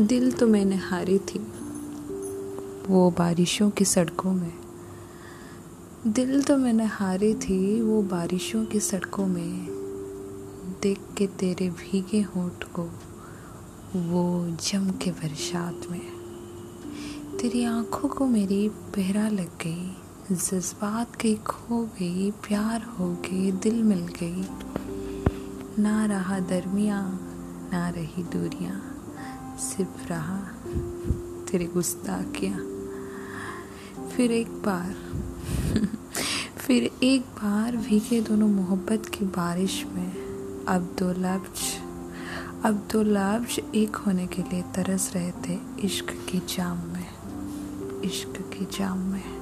दिल तो मैंने हारी थी, वो बारिशों की सड़कों में। दिल तो मैंने हारी थी, वो बारिशों की सड़कों में। देख के तेरे भीगे होठ को, वो जम के बरसात में। तेरी आँखों को मेरी पहरा लग गई, जज्बात कहीं खो गई, प्यार हो गई दिल मिल गई। ना रहा दरमिया, ना रही दूरियाँ। सिर्फ़ रहा, तेरे गुस्सा गुस्ताखियाँ। फिर एक बार, फिर एक बार भीगे दोनों मोहब्बत की बारिश में, अब दो लफ्ज, अब दो लफ्ज एक होने के लिए तरस रहे थे इश्क की जाम में, इश्क की जाम में।